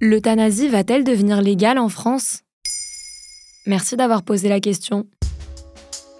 L'euthanasie va-t-elle devenir légale en France? Merci d'avoir posé la question.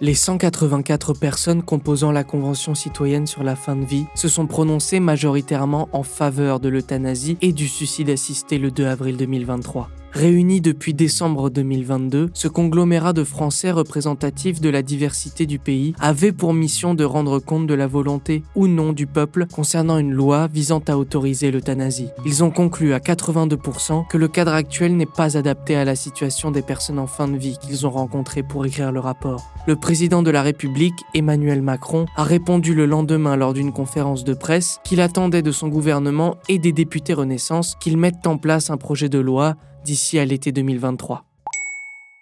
Les 184 personnes composant la Convention citoyenne sur la fin de vie se sont prononcées majoritairement en faveur de l'euthanasie et du suicide assisté le 2 avril 2023. Réuni depuis décembre 2022, ce conglomérat de Français représentatifs de la diversité du pays avait pour mission de rendre compte de la volonté ou non du peuple concernant une loi visant à autoriser l'euthanasie. Ils ont conclu à 82% que le cadre actuel n'est pas adapté à la situation des personnes en fin de vie qu'ils ont rencontrées pour écrire le rapport. Le président de la République, Emmanuel Macron, a répondu le lendemain lors d'une conférence de presse qu'il attendait de son gouvernement et des députés Renaissance qu'ils mettent en place un projet de loi d'ici à l'été 2023.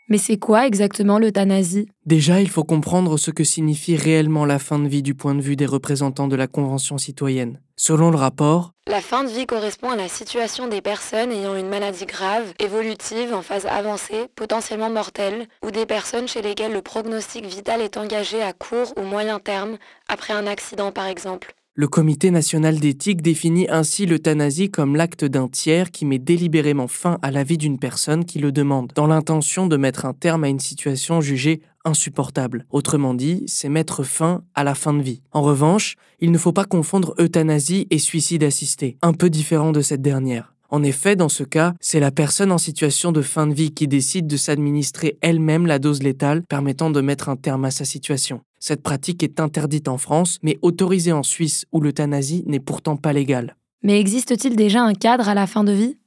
Mais c'est quoi exactement l'euthanasie? Déjà, il faut comprendre ce que signifie réellement la fin de vie du point de vue des représentants de la Convention citoyenne. Selon le rapport, la fin de vie correspond à la situation des personnes ayant une maladie grave, évolutive, en phase avancée, potentiellement mortelle, ou des personnes chez lesquelles le prognostic vital est engagé à court ou moyen terme, après un accident par exemple. Le Comité national d'éthique définit ainsi l'euthanasie comme l'acte d'un tiers qui met délibérément fin à la vie d'une personne qui le demande, dans l'intention de mettre un terme à une situation jugée insupportable. Autrement dit, c'est mettre fin à la fin de vie. En revanche, il ne faut pas confondre euthanasie et suicide assisté, un peu différent de cette dernière. En effet, dans ce cas, c'est la personne en situation de fin de vie qui décide de s'administrer elle-même la dose létale permettant de mettre un terme à sa situation. Cette pratique est interdite en France, mais autorisée en Suisse où l'euthanasie n'est pourtant pas légale. Mais existe-t-il déjà un cadre à la fin de vie?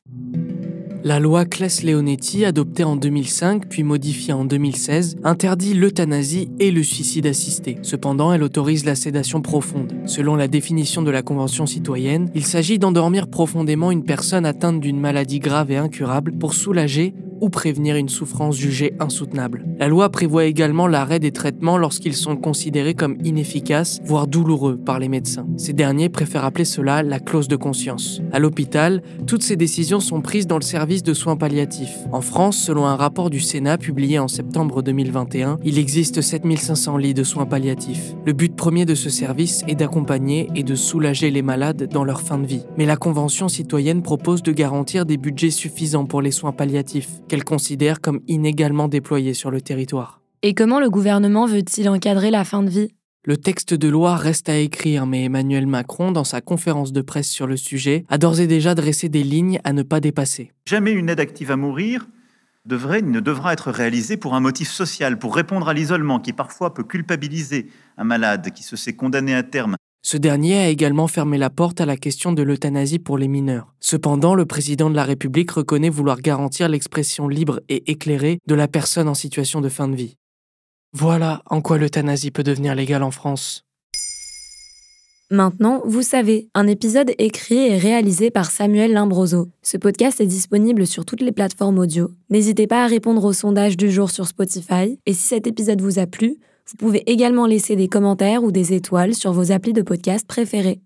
La loi Claes-Leonetti, adoptée en 2005 puis modifiée en 2016, interdit l'euthanasie et le suicide assisté. Cependant, elle autorise la sédation profonde. Selon la définition de la Convention citoyenne, il s'agit d'endormir profondément une personne atteinte d'une maladie grave et incurable pour soulager ou prévenir une souffrance jugée insoutenable. La loi prévoit également l'arrêt des traitements lorsqu'ils sont considérés comme inefficaces, voire douloureux par les médecins. Ces derniers préfèrent appeler cela la clause de conscience. À l'hôpital, toutes ces décisions sont prises dans le service de soins palliatifs. En France, selon un rapport du Sénat publié en septembre 2021, il existe 7500 lits de soins palliatifs. Le but premier de ce service est d'accompagner et de soulager les malades dans leur fin de vie. Mais la Convention citoyenne propose de garantir des budgets suffisants pour les soins palliatifs qu'elle considère comme inégalement déployés sur le territoire. Et comment le gouvernement veut-il encadrer la fin de vie? Le texte de loi reste à écrire, mais Emmanuel Macron, dans sa conférence de presse sur le sujet, a d'ores et déjà dressé des lignes à ne pas dépasser. Jamais une aide active à mourir devrait, ne devra être réalisée pour un motif social, pour répondre à l'isolement qui parfois peut culpabiliser un malade qui se sait condamné à terme ce dernier a également fermé la porte à la question de l'euthanasie pour les mineurs. Cependant, le président de la République reconnaît vouloir garantir l'expression libre et éclairée de la personne en situation de fin de vie. Voilà en quoi l'euthanasie peut devenir légale en France. Maintenant, vous savez, un épisode écrit et réalisé par Samuel Limbroso. Ce podcast est disponible sur toutes les plateformes audio. N'hésitez pas à répondre au sondage du jour sur Spotify. Et si cet épisode vous a plu, vous pouvez également laisser des commentaires ou des étoiles sur vos applis de podcast préférés.